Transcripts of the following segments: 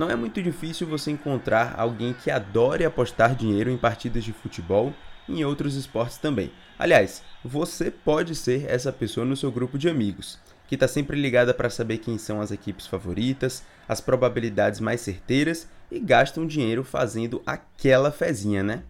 Não é muito difícil você encontrar alguém que adore apostar dinheiro em partidas de futebol e em outros esportes também. Aliás, você pode ser essa pessoa no seu grupo de amigos, que está sempre ligada para saber quem são as equipes favoritas, as probabilidades mais certeiras e gastam dinheiro fazendo aquela fezinha, né?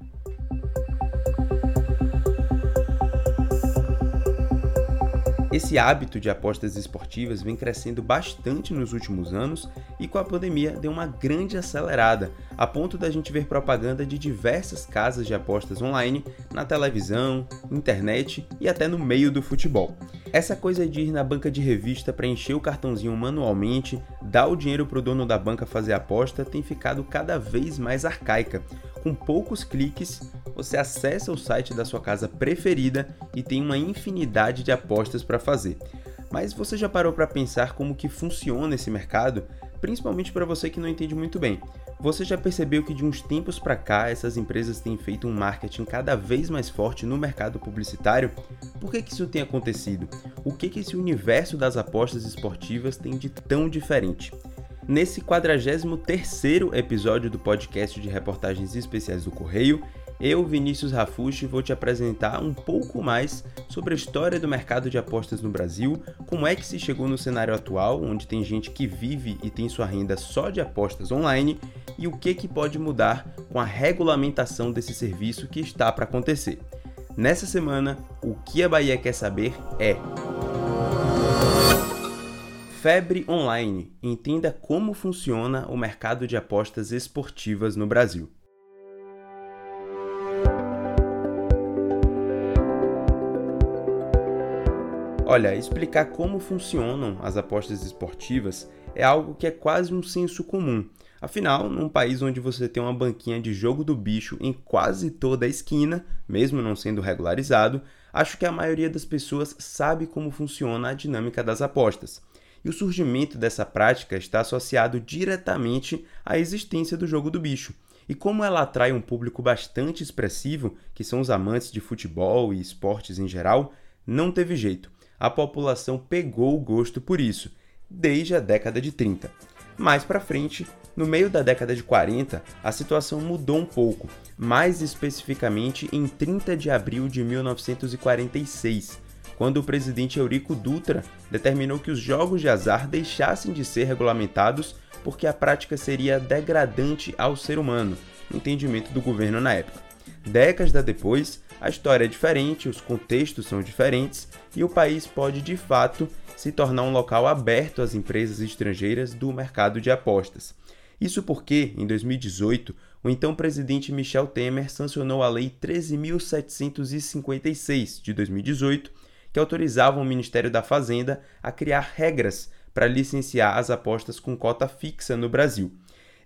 Esse hábito de apostas esportivas vem crescendo bastante nos últimos anos e com a pandemia deu uma grande acelerada, a ponto da gente ver propaganda de diversas casas de apostas online na televisão, internet e até no meio do futebol. Essa coisa de ir na banca de revista para encher o cartãozinho manualmente, dar o dinheiro para o dono da banca fazer a aposta, tem ficado cada vez mais arcaica. Com poucos cliques, você acessa o site da sua casa preferida e tem uma infinidade de apostas para fazer. Mas você já parou para pensar como que funciona esse mercado? Principalmente para você que não entende muito bem. Você já percebeu que de uns tempos para cá essas empresas têm feito um marketing cada vez mais forte no mercado publicitário? Por que, que isso tem acontecido? O que, que esse universo das apostas esportivas tem de tão diferente? Nesse 43º episódio do podcast de reportagens especiais do Correio, eu, Vinícius Rafushi, vou te apresentar um pouco mais sobre a história do mercado de apostas no Brasil, como é que se chegou no cenário atual, onde tem gente que vive e tem sua renda só de apostas online, e o que, que pode mudar com a regulamentação desse serviço que está para acontecer. Nessa semana, o que a Bahia quer saber é. Febre Online. Entenda como funciona o mercado de apostas esportivas no Brasil. Olha, explicar como funcionam as apostas esportivas é algo que é quase um senso comum. Afinal, num país onde você tem uma banquinha de jogo do bicho em quase toda a esquina, mesmo não sendo regularizado, acho que a maioria das pessoas sabe como funciona a dinâmica das apostas. E o surgimento dessa prática está associado diretamente à existência do jogo do bicho. E como ela atrai um público bastante expressivo, que são os amantes de futebol e esportes em geral, não teve jeito a população pegou o gosto por isso, desde a década de 30. Mais para frente, no meio da década de 40, a situação mudou um pouco, mais especificamente em 30 de abril de 1946, quando o presidente Eurico Dutra determinou que os jogos de azar deixassem de ser regulamentados porque a prática seria degradante ao ser humano, no entendimento do governo na época. Décadas depois, a história é diferente, os contextos são diferentes e o país pode de fato se tornar um local aberto às empresas estrangeiras do mercado de apostas. Isso porque, em 2018, o então presidente Michel Temer sancionou a Lei 13.756 de 2018, que autorizava o Ministério da Fazenda a criar regras para licenciar as apostas com cota fixa no Brasil.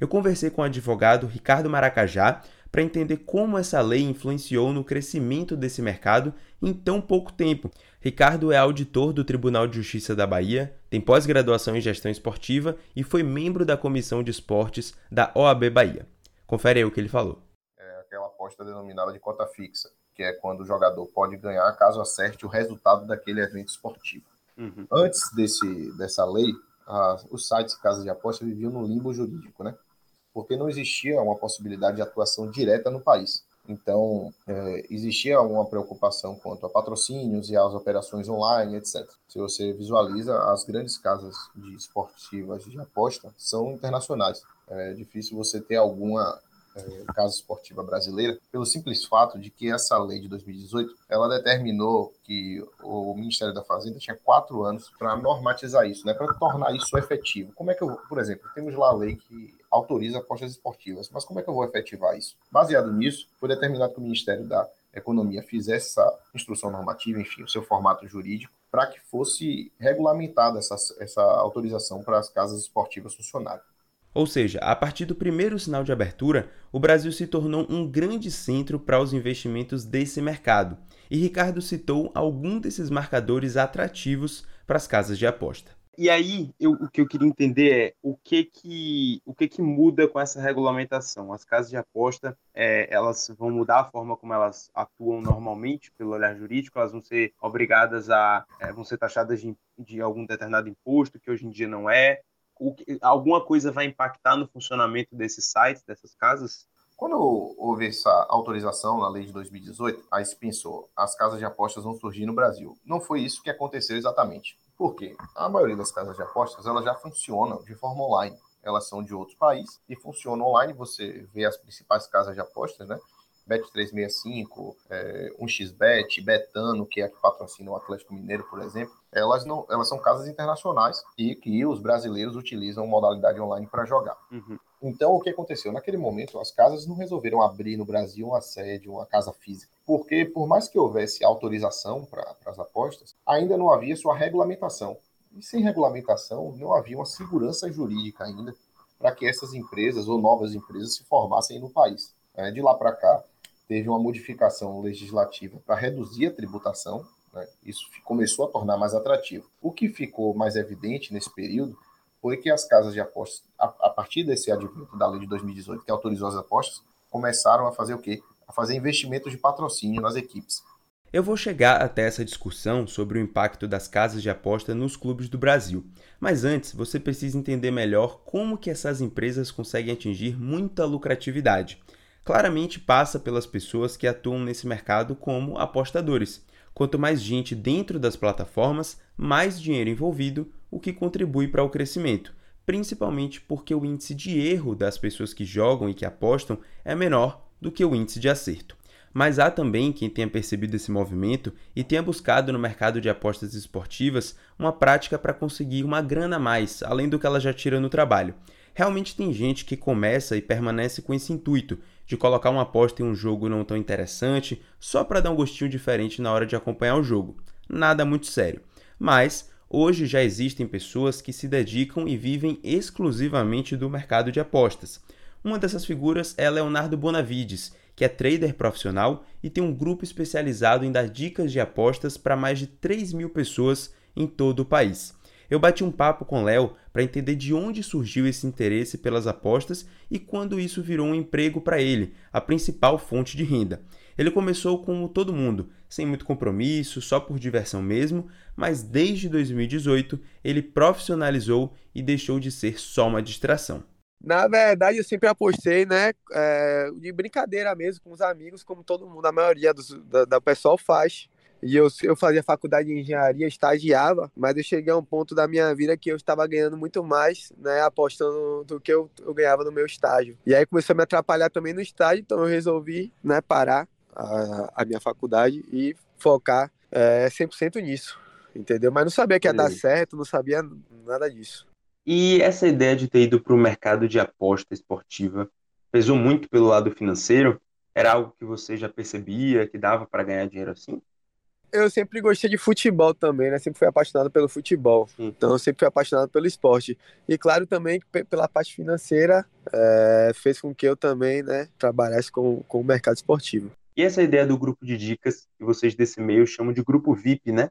Eu conversei com o advogado Ricardo Maracajá para entender como essa lei influenciou no crescimento desse mercado em tão pouco tempo. Ricardo é auditor do Tribunal de Justiça da Bahia, tem pós-graduação em gestão esportiva e foi membro da comissão de esportes da OAB Bahia. Confere aí o que ele falou. É aquela aposta denominada de cota fixa, que é quando o jogador pode ganhar caso acerte o resultado daquele evento esportivo. Uhum. Antes desse, dessa lei, os sites e casas de aposta viviam no limbo jurídico, né? Porque não existia uma possibilidade de atuação direta no país. Então, é, existia uma preocupação quanto a patrocínios e às operações online, etc. Se você visualiza, as grandes casas de esportivas de aposta são internacionais. É difícil você ter alguma casa esportiva brasileira, pelo simples fato de que essa lei de 2018 ela determinou que o Ministério da Fazenda tinha quatro anos para normatizar isso, né, para tornar isso efetivo. Como é que eu, por exemplo, temos lá a lei que autoriza apostas esportivas, mas como é que eu vou efetivar isso? Baseado nisso, foi determinado que o Ministério da Economia fizesse essa instrução normativa, enfim, o seu formato jurídico, para que fosse regulamentada essa, essa autorização para as casas esportivas funcionarem. Ou seja, a partir do primeiro sinal de abertura, o Brasil se tornou um grande centro para os investimentos desse mercado. E Ricardo citou algum desses marcadores atrativos para as casas de aposta. E aí, eu, o que eu queria entender é o que que, o que que muda com essa regulamentação? As casas de aposta, é, elas vão mudar a forma como elas atuam normalmente pelo olhar jurídico, elas vão ser obrigadas a, é, vão ser taxadas de, de algum determinado imposto, que hoje em dia não é, alguma coisa vai impactar no funcionamento desses sites, dessas casas? Quando houve essa autorização na lei de 2018, aí se pensou, as casas de apostas vão surgir no Brasil. Não foi isso que aconteceu exatamente. Por quê? A maioria das casas de apostas, elas já funcionam de forma online. Elas são de outros países e funcionam online. Você vê as principais casas de apostas, né? Bet365, é, 1xBet, Betano, que é a que patrocina o Atlético Mineiro, por exemplo, elas, não, elas são casas internacionais e que os brasileiros utilizam modalidade online para jogar. Uhum. Então, o que aconteceu? Naquele momento, as casas não resolveram abrir no Brasil uma sede, uma casa física, porque por mais que houvesse autorização para as apostas, ainda não havia sua regulamentação. E sem regulamentação, não havia uma segurança jurídica ainda para que essas empresas ou novas empresas se formassem no país. É, de lá para cá, teve uma modificação legislativa para reduzir a tributação, né? isso começou a tornar mais atrativo. O que ficou mais evidente nesse período foi que as casas de apostas, a, a partir desse advento da lei de 2018, que autorizou as apostas, começaram a fazer o quê? A fazer investimentos de patrocínio nas equipes. Eu vou chegar até essa discussão sobre o impacto das casas de aposta nos clubes do Brasil. Mas antes, você precisa entender melhor como que essas empresas conseguem atingir muita lucratividade claramente passa pelas pessoas que atuam nesse mercado como apostadores. Quanto mais gente dentro das plataformas, mais dinheiro envolvido, o que contribui para o crescimento, principalmente porque o índice de erro das pessoas que jogam e que apostam é menor do que o índice de acerto. Mas há também quem tenha percebido esse movimento e tenha buscado no mercado de apostas esportivas uma prática para conseguir uma grana a mais, além do que ela já tira no trabalho. Realmente tem gente que começa e permanece com esse intuito de colocar uma aposta em um jogo não tão interessante só para dar um gostinho diferente na hora de acompanhar o jogo. Nada muito sério. Mas hoje já existem pessoas que se dedicam e vivem exclusivamente do mercado de apostas. Uma dessas figuras é Leonardo Bonavides, que é trader profissional e tem um grupo especializado em dar dicas de apostas para mais de 3 mil pessoas em todo o país. Eu bati um papo com Léo para entender de onde surgiu esse interesse pelas apostas e quando isso virou um emprego para ele, a principal fonte de renda. Ele começou como todo mundo, sem muito compromisso, só por diversão mesmo, mas desde 2018 ele profissionalizou e deixou de ser só uma distração. Na verdade, eu sempre apostei, né, é, de brincadeira mesmo, com os amigos, como todo mundo, a maioria do, da, pessoal faz. E eu, eu fazia faculdade de engenharia, estagiava, mas eu cheguei a um ponto da minha vida que eu estava ganhando muito mais, né, apostando do que eu, eu ganhava no meu estágio. E aí começou a me atrapalhar também no estágio, então eu resolvi, né, parar a, a minha faculdade e focar é, 100% nisso, entendeu? Mas não sabia que ia dar certo, não sabia nada disso. E essa ideia de ter ido para o mercado de aposta esportiva pesou muito pelo lado financeiro? Era algo que você já percebia que dava para ganhar dinheiro assim? Eu sempre gostei de futebol também, né? Sempre fui apaixonado pelo futebol. Então, eu sempre fui apaixonado pelo esporte. E, claro, também pela parte financeira, é, fez com que eu também, né, trabalhasse com, com o mercado esportivo. E essa ideia do grupo de dicas, que vocês desse meio chamam de grupo VIP, né?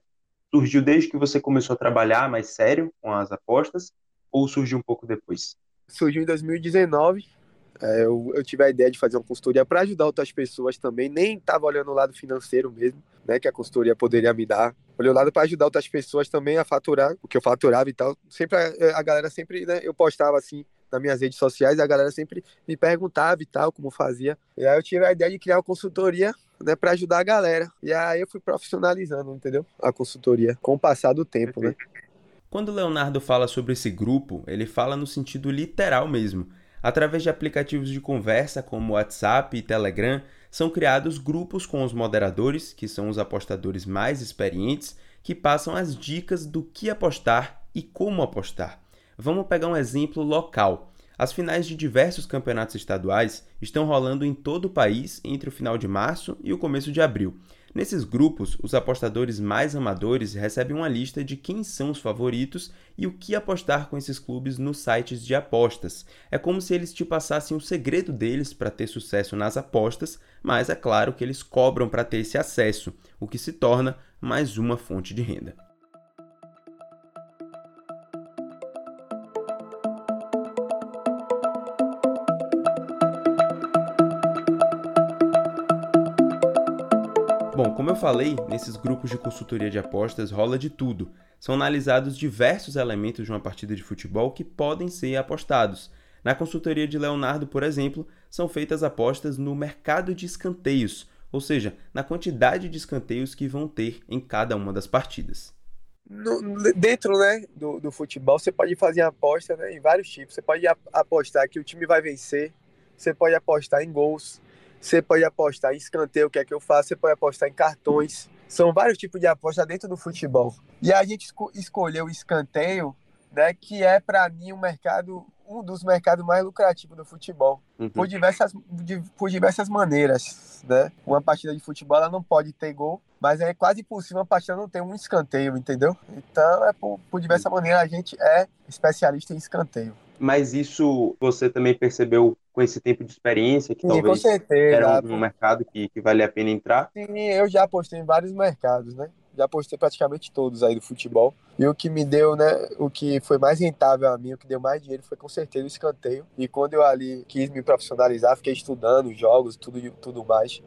Surgiu desde que você começou a trabalhar mais sério com as apostas ou surgiu um pouco depois? Surgiu em 2019, é, eu, eu, tive a ideia de fazer uma consultoria para ajudar outras pessoas também, nem estava olhando o lado financeiro mesmo, né, que a consultoria poderia me dar. Olhei o lado para ajudar outras pessoas também a faturar o que eu faturava e tal. Sempre a, a galera sempre, né, eu postava assim nas minhas redes sociais, a galera sempre me perguntava e tal como fazia. E aí eu tive a ideia de criar uma consultoria né, para ajudar a galera. E aí eu fui profissionalizando, entendeu? A consultoria com o passar do tempo, né? Quando o Leonardo fala sobre esse grupo, ele fala no sentido literal mesmo. Através de aplicativos de conversa como WhatsApp e Telegram, são criados grupos com os moderadores, que são os apostadores mais experientes, que passam as dicas do que apostar e como apostar. Vamos pegar um exemplo local. As finais de diversos campeonatos estaduais estão rolando em todo o país entre o final de março e o começo de abril. Nesses grupos, os apostadores mais amadores recebem uma lista de quem são os favoritos e o que apostar com esses clubes nos sites de apostas. É como se eles te passassem o segredo deles para ter sucesso nas apostas, mas é claro que eles cobram para ter esse acesso, o que se torna mais uma fonte de renda. Eu falei, nesses grupos de consultoria de apostas rola de tudo. são analisados diversos elementos de uma partida de futebol que podem ser apostados. Na consultoria de Leonardo, por exemplo, são feitas apostas no mercado de escanteios, ou seja, na quantidade de escanteios que vão ter em cada uma das partidas. No, dentro né, do, do, futebol, você pode fazer aposta né, em vários tipos. Você pode apostar que o time vai vencer, você pode apostar em gols, você pode apostar em escanteio, que é que eu faço, você pode apostar em cartões. São vários tipos de aposta dentro do futebol. E a gente esco escolheu o escanteio, né, que é para mim um mercado um dos mercados mais lucrativos do futebol, uhum. por, diversas, de, por diversas maneiras. Né? Uma partida de futebol ela não pode ter gol, mas é quase impossível uma partida não ter um escanteio, entendeu? Então, é por, por diversas maneiras, a gente é especialista em escanteio. Mas isso você também percebeu com esse tempo de experiência, que Sim, talvez certeza, era um, um mercado que, que vale a pena entrar? Sim, eu já apostei em vários mercados, né? já postei praticamente todos aí do futebol. E o que me deu, né, o que foi mais rentável a mim, o que deu mais dinheiro foi com certeza o escanteio. E quando eu ali quis me profissionalizar, fiquei estudando jogos, tudo tudo mais,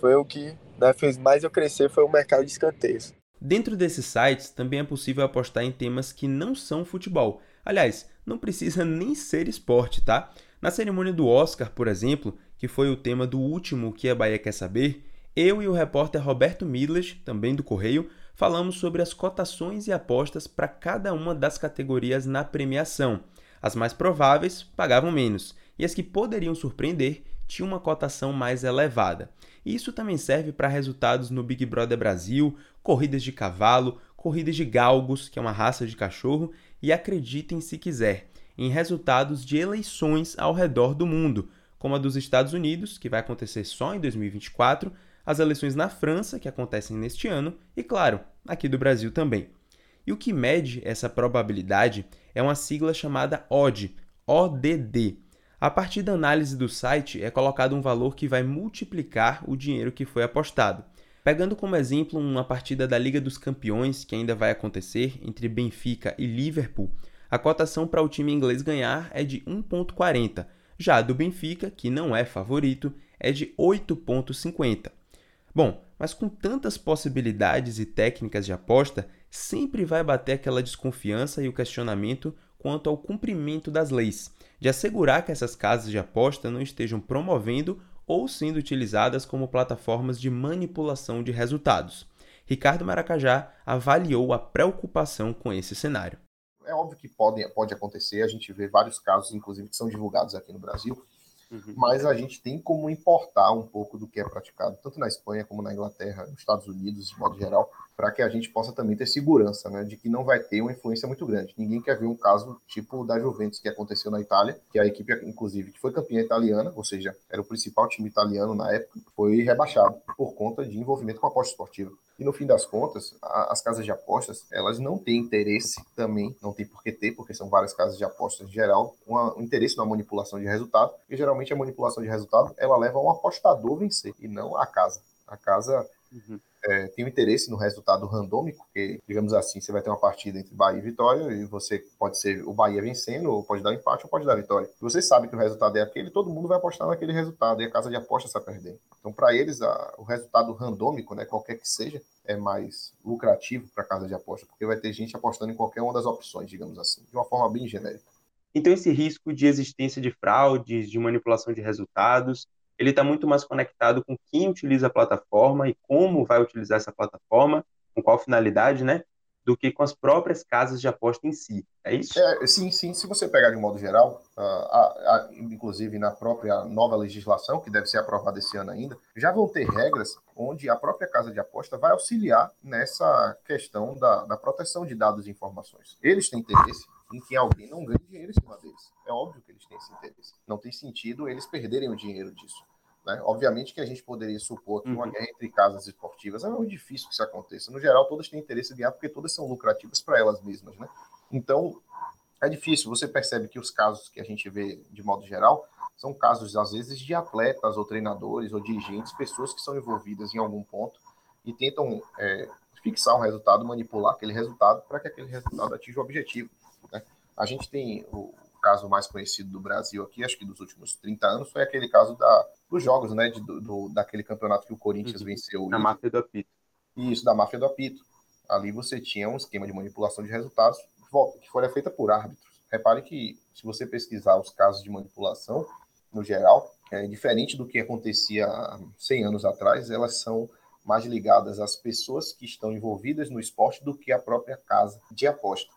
foi o que né, fez mais eu crescer foi o mercado de escanteios. Dentro desses sites também é possível apostar em temas que não são futebol. Aliás, não precisa nem ser esporte, tá? Na cerimônia do Oscar, por exemplo, que foi o tema do último que a Bahia quer saber, eu e o repórter Roberto Milas, também do Correio, falamos sobre as cotações e apostas para cada uma das categorias na premiação. As mais prováveis pagavam menos, e as que poderiam surpreender tinham uma cotação mais elevada. E isso também serve para resultados no Big Brother Brasil, corridas de cavalo, corridas de galgos, que é uma raça de cachorro, e acreditem se quiser, em resultados de eleições ao redor do mundo, como a dos Estados Unidos, que vai acontecer só em 2024, as eleições na França, que acontecem neste ano, e, claro, aqui do Brasil também. E o que mede essa probabilidade é uma sigla chamada ODD, ODD. A partir da análise do site é colocado um valor que vai multiplicar o dinheiro que foi apostado. Pegando como exemplo uma partida da Liga dos Campeões que ainda vai acontecer entre Benfica e Liverpool, a cotação para o time inglês ganhar é de 1,40, já a do Benfica, que não é favorito, é de 8,50. Bom, mas com tantas possibilidades e técnicas de aposta, sempre vai bater aquela desconfiança e o questionamento quanto ao cumprimento das leis, de assegurar que essas casas de aposta não estejam promovendo ou sendo utilizadas como plataformas de manipulação de resultados. Ricardo Maracajá avaliou a preocupação com esse cenário. É óbvio que pode, pode acontecer, a gente vê vários casos, inclusive, que são divulgados aqui no Brasil, Uhum. Mas a gente tem como importar um pouco do que é praticado, tanto na Espanha como na Inglaterra, nos Estados Unidos, de modo geral, para que a gente possa também ter segurança, né, de que não vai ter uma influência muito grande. Ninguém quer ver um caso tipo da Juventus que aconteceu na Itália, que a equipe, inclusive, que foi campeã italiana, ou seja, era o principal time italiano na época, foi rebaixado por conta de envolvimento com a aposta esportiva. E no fim das contas, a, as casas de apostas, elas não têm interesse também, não tem por que ter, porque são várias casas de apostas em geral, uma, um interesse na manipulação de resultado, e geralmente a manipulação de resultado, ela leva um apostador vencer, e não a casa. A casa uhum é, tem um interesse no resultado randômico, porque, digamos assim, você vai ter uma partida entre Bahia e Vitória, e você pode ser o Bahia vencendo, ou pode dar empate, ou pode dar vitória. E você sabe que o resultado é aquele, todo mundo vai apostar naquele resultado, e a casa de aposta está perdendo. Então, para eles, a, o resultado randômico, né, qualquer que seja, é mais lucrativo para a casa de aposta, porque vai ter gente apostando em qualquer uma das opções, digamos assim, de uma forma bem genérica. Então, esse risco de existência de fraudes, de manipulação de resultados, ele está muito mais conectado com quem utiliza a plataforma e como vai utilizar essa plataforma, com qual finalidade, né? Do que com as próprias casas de aposta em si. É isso? É, sim, sim. Se você pegar de modo geral, a, a, inclusive na própria nova legislação, que deve ser aprovada esse ano ainda, já vão ter regras onde a própria casa de aposta vai auxiliar nessa questão da, da proteção de dados e informações. Eles têm interesse em que alguém não ganhe dinheiro em cima deles. É óbvio que eles têm esse interesse. Não tem sentido eles perderem o dinheiro disso. Né? Obviamente que a gente poderia supor que uma uhum. guerra entre casas esportivas é muito difícil que isso aconteça. No geral, todas têm interesse em ganhar porque todas são lucrativas para elas mesmas. Né? Então, é difícil. Você percebe que os casos que a gente vê de modo geral são casos, às vezes, de atletas ou treinadores ou dirigentes, pessoas que são envolvidas em algum ponto e tentam é, fixar um resultado, manipular aquele resultado para que aquele resultado atinja o objetivo. A gente tem o caso mais conhecido do Brasil aqui, acho que dos últimos 30 anos, foi aquele caso da, dos jogos, né? De, do, daquele campeonato que o Corinthians uhum. venceu. Da máfia do apito. Isso, da máfia do apito. Ali você tinha um esquema de manipulação de resultados que foi feita por árbitros. Repare que, se você pesquisar os casos de manipulação, no geral, é diferente do que acontecia 100 anos atrás, elas são mais ligadas às pessoas que estão envolvidas no esporte do que à própria casa de aposta.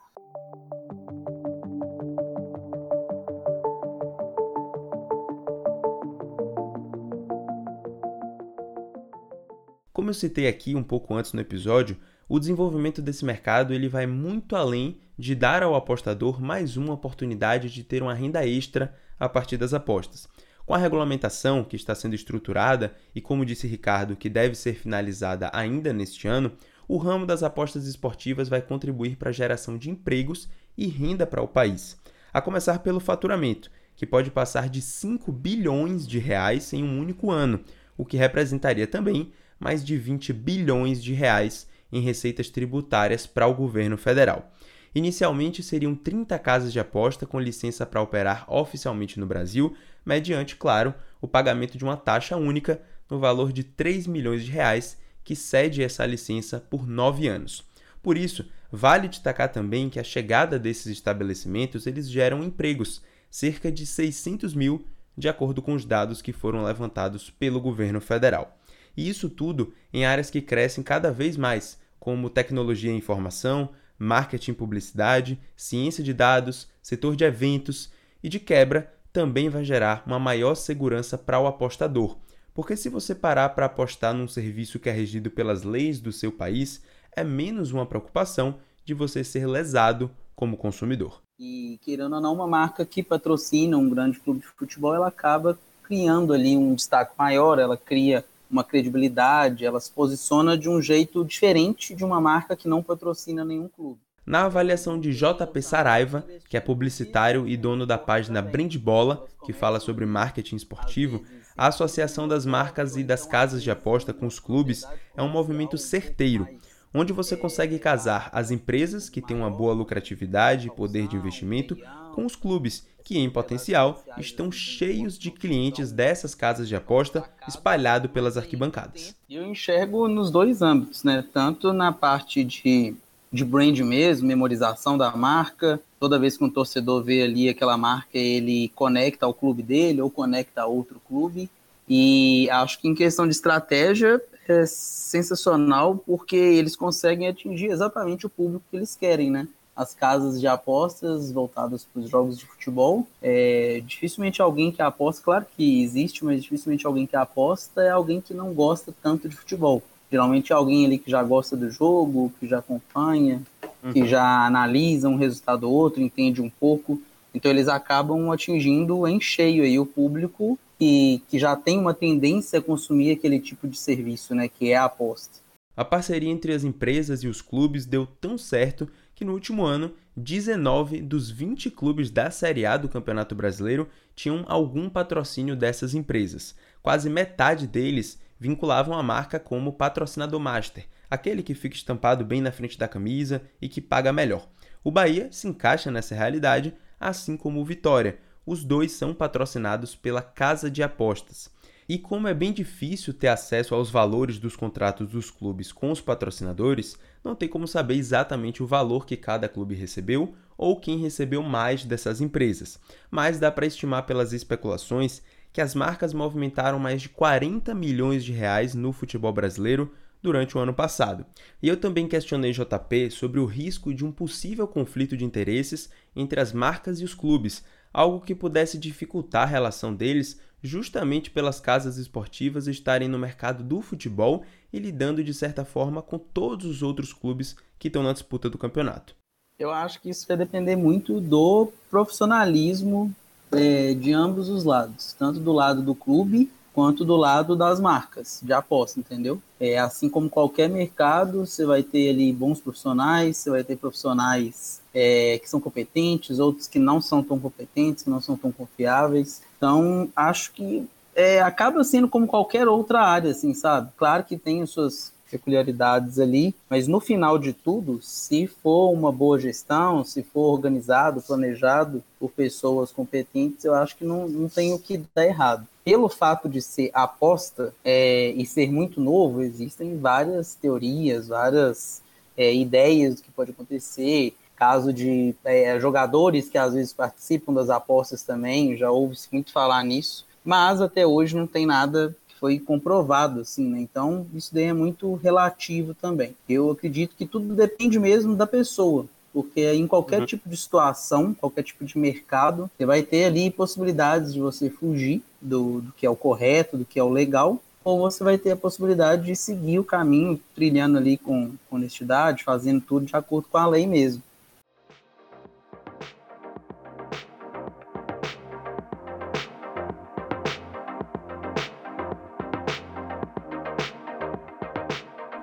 Como eu citei aqui um pouco antes no episódio, o desenvolvimento desse mercado ele vai muito além de dar ao apostador mais uma oportunidade de ter uma renda extra a partir das apostas. Com a regulamentação que está sendo estruturada e, como disse Ricardo, que deve ser finalizada ainda neste ano, o ramo das apostas esportivas vai contribuir para a geração de empregos e renda para o país. A começar pelo faturamento, que pode passar de 5 bilhões de reais em um único ano, o que representaria também mais de 20 bilhões de reais em receitas tributárias para o governo federal. Inicialmente seriam 30 casas de aposta com licença para operar oficialmente no Brasil, mediante, claro, o pagamento de uma taxa única no valor de 3 milhões de reais, que cede essa licença por nove anos. Por isso, vale destacar também que a chegada desses estabelecimentos eles geram empregos, cerca de 600 mil, de acordo com os dados que foram levantados pelo governo federal. E isso tudo em áreas que crescem cada vez mais, como tecnologia e informação, marketing e publicidade, ciência de dados, setor de eventos e de quebra também vai gerar uma maior segurança para o apostador. Porque se você parar para apostar num serviço que é regido pelas leis do seu país, é menos uma preocupação de você ser lesado como consumidor. E querendo ou não, uma marca que patrocina um grande clube de futebol, ela acaba criando ali um destaque maior, ela cria uma credibilidade, ela se posiciona de um jeito diferente de uma marca que não patrocina nenhum clube. Na avaliação de JP Saraiva, que é publicitário e dono da página Brand Bola, que fala sobre marketing esportivo, a associação das marcas e das casas de aposta com os clubes é um movimento certeiro, onde você consegue casar as empresas que têm uma boa lucratividade e poder de investimento com os clubes que, em potencial, estão cheios de clientes dessas casas de aposta espalhado pelas arquibancadas. Eu enxergo nos dois âmbitos, né? Tanto na parte de, de brand mesmo, memorização da marca. Toda vez que um torcedor vê ali aquela marca, ele conecta ao clube dele ou conecta a outro clube. E acho que em questão de estratégia é sensacional porque eles conseguem atingir exatamente o público que eles querem, né? As casas de apostas voltadas para os jogos de futebol. É, dificilmente alguém que aposta, claro que existe, mas dificilmente alguém que aposta é alguém que não gosta tanto de futebol. Geralmente é alguém ali que já gosta do jogo, que já acompanha, uhum. que já analisa um resultado ou outro, entende um pouco. Então eles acabam atingindo em cheio aí o público que, que já tem uma tendência a consumir aquele tipo de serviço, né, que é a aposta. A parceria entre as empresas e os clubes deu tão certo que no último ano, 19 dos 20 clubes da Série A do Campeonato Brasileiro tinham algum patrocínio dessas empresas. Quase metade deles vinculavam a marca como patrocinador master, aquele que fica estampado bem na frente da camisa e que paga melhor. O Bahia se encaixa nessa realidade, assim como o Vitória. Os dois são patrocinados pela Casa de Apostas. E como é bem difícil ter acesso aos valores dos contratos dos clubes com os patrocinadores, não tem como saber exatamente o valor que cada clube recebeu ou quem recebeu mais dessas empresas. Mas dá para estimar pelas especulações que as marcas movimentaram mais de 40 milhões de reais no futebol brasileiro durante o ano passado. E eu também questionei JP sobre o risco de um possível conflito de interesses entre as marcas e os clubes, algo que pudesse dificultar a relação deles justamente pelas casas esportivas estarem no mercado do futebol e lidando de certa forma com todos os outros clubes que estão na disputa do campeonato. Eu acho que isso vai depender muito do profissionalismo é, de ambos os lados, tanto do lado do clube quanto do lado das marcas de aposta, entendeu? É assim como qualquer mercado, você vai ter ali bons profissionais, você vai ter profissionais é, que são competentes, outros que não são tão competentes, que não são tão confiáveis. Então, acho que é, acaba sendo como qualquer outra área, assim, sabe? Claro que tem as suas peculiaridades ali, mas no final de tudo, se for uma boa gestão, se for organizado, planejado por pessoas competentes, eu acho que não, não tem o que dar errado. Pelo fato de ser aposta é, e ser muito novo, existem várias teorias, várias é, ideias do que pode acontecer, caso de é, jogadores que às vezes participam das apostas também, já ouve-se muito falar nisso, mas até hoje não tem nada foi comprovado, assim, né? Então, isso daí é muito relativo também. Eu acredito que tudo depende mesmo da pessoa, porque em qualquer uhum. tipo de situação, qualquer tipo de mercado, você vai ter ali possibilidades de você fugir do, do que é o correto, do que é o legal, ou você vai ter a possibilidade de seguir o caminho, trilhando ali com, com honestidade, fazendo tudo de acordo com a lei mesmo.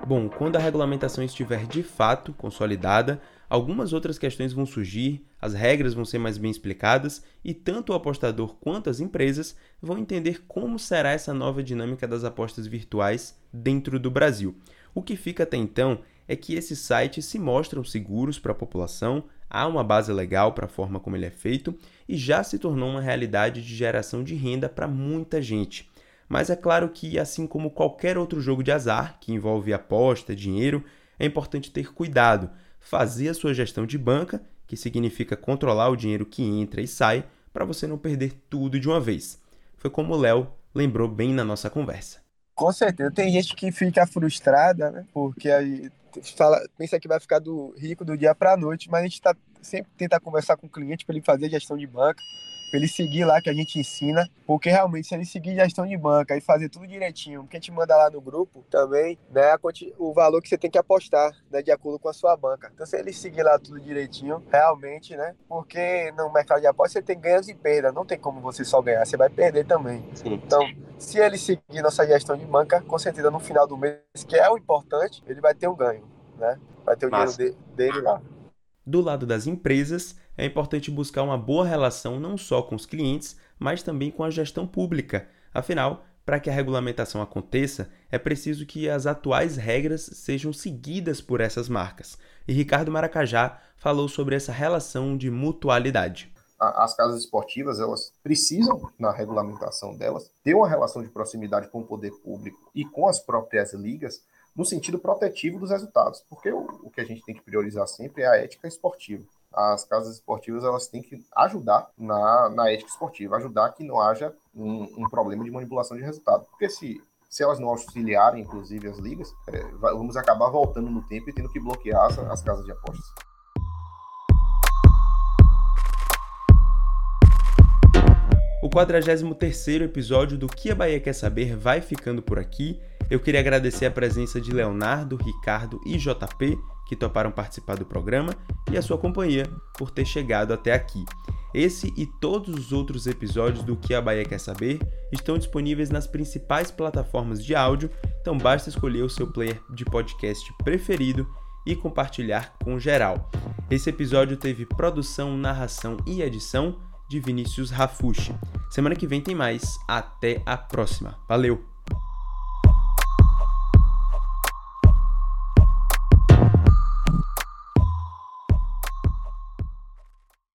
Bom, quando a regulamentação estiver de fato consolidada, algumas outras questões vão surgir, as regras vão ser mais bem explicadas e tanto o apostador quanto as empresas vão entender como será essa nova dinâmica das apostas virtuais dentro do Brasil. O que fica até então é que esses sites se mostram seguros para a população, há uma base legal para a forma como ele é feito e já se tornou uma realidade de geração de renda para muita gente. Mas é claro que, assim como qualquer outro jogo de azar que envolve aposta, dinheiro, é importante ter cuidado, fazer a sua gestão de banca, que significa controlar o dinheiro que entra e sai, para você não perder tudo de uma vez. Foi como o Léo lembrou bem na nossa conversa. Com certeza. Tem gente que fica frustrada, né? Porque aí fala, pensa que vai ficar do rico do dia para a noite, mas a gente tá, sempre tenta conversar com o cliente para ele fazer gestão de banca para ele seguir lá que a gente ensina, porque realmente se ele seguir gestão de banca e fazer tudo direitinho, que a gente manda lá no grupo também, né, o valor que você tem que apostar, né, de acordo com a sua banca. Então se ele seguir lá tudo direitinho, realmente, né, porque no mercado de apostas você tem ganhos e perdas, não tem como você só ganhar, você vai perder também. Sim. Então, se ele seguir nossa gestão de banca, com certeza no final do mês, que é o importante, ele vai ter um ganho, né? Vai ter o Massa. dinheiro de, dele lá. Do lado das empresas, é importante buscar uma boa relação não só com os clientes, mas também com a gestão pública. Afinal, para que a regulamentação aconteça, é preciso que as atuais regras sejam seguidas por essas marcas. E Ricardo Maracajá falou sobre essa relação de mutualidade. As casas esportivas, elas precisam, na regulamentação delas, ter uma relação de proximidade com o poder público e com as próprias ligas, no sentido protetivo dos resultados, porque o, o que a gente tem que priorizar sempre é a ética esportiva. As casas esportivas elas têm que ajudar na, na ética esportiva, ajudar que não haja um, um problema de manipulação de resultado. Porque se, se elas não auxiliarem, inclusive, as ligas, é, vamos acabar voltando no tempo e tendo que bloquear as, as casas de apostas. O 43 episódio do Que a Bahia Quer Saber vai ficando por aqui. Eu queria agradecer a presença de Leonardo, Ricardo e JP, que toparam participar do programa, e a sua companhia por ter chegado até aqui. Esse e todos os outros episódios do Que a Bahia Quer Saber estão disponíveis nas principais plataformas de áudio, então basta escolher o seu player de podcast preferido e compartilhar com geral. Esse episódio teve produção, narração e edição de Vinícius Rafushi. Semana que vem tem mais. Até a próxima. Valeu!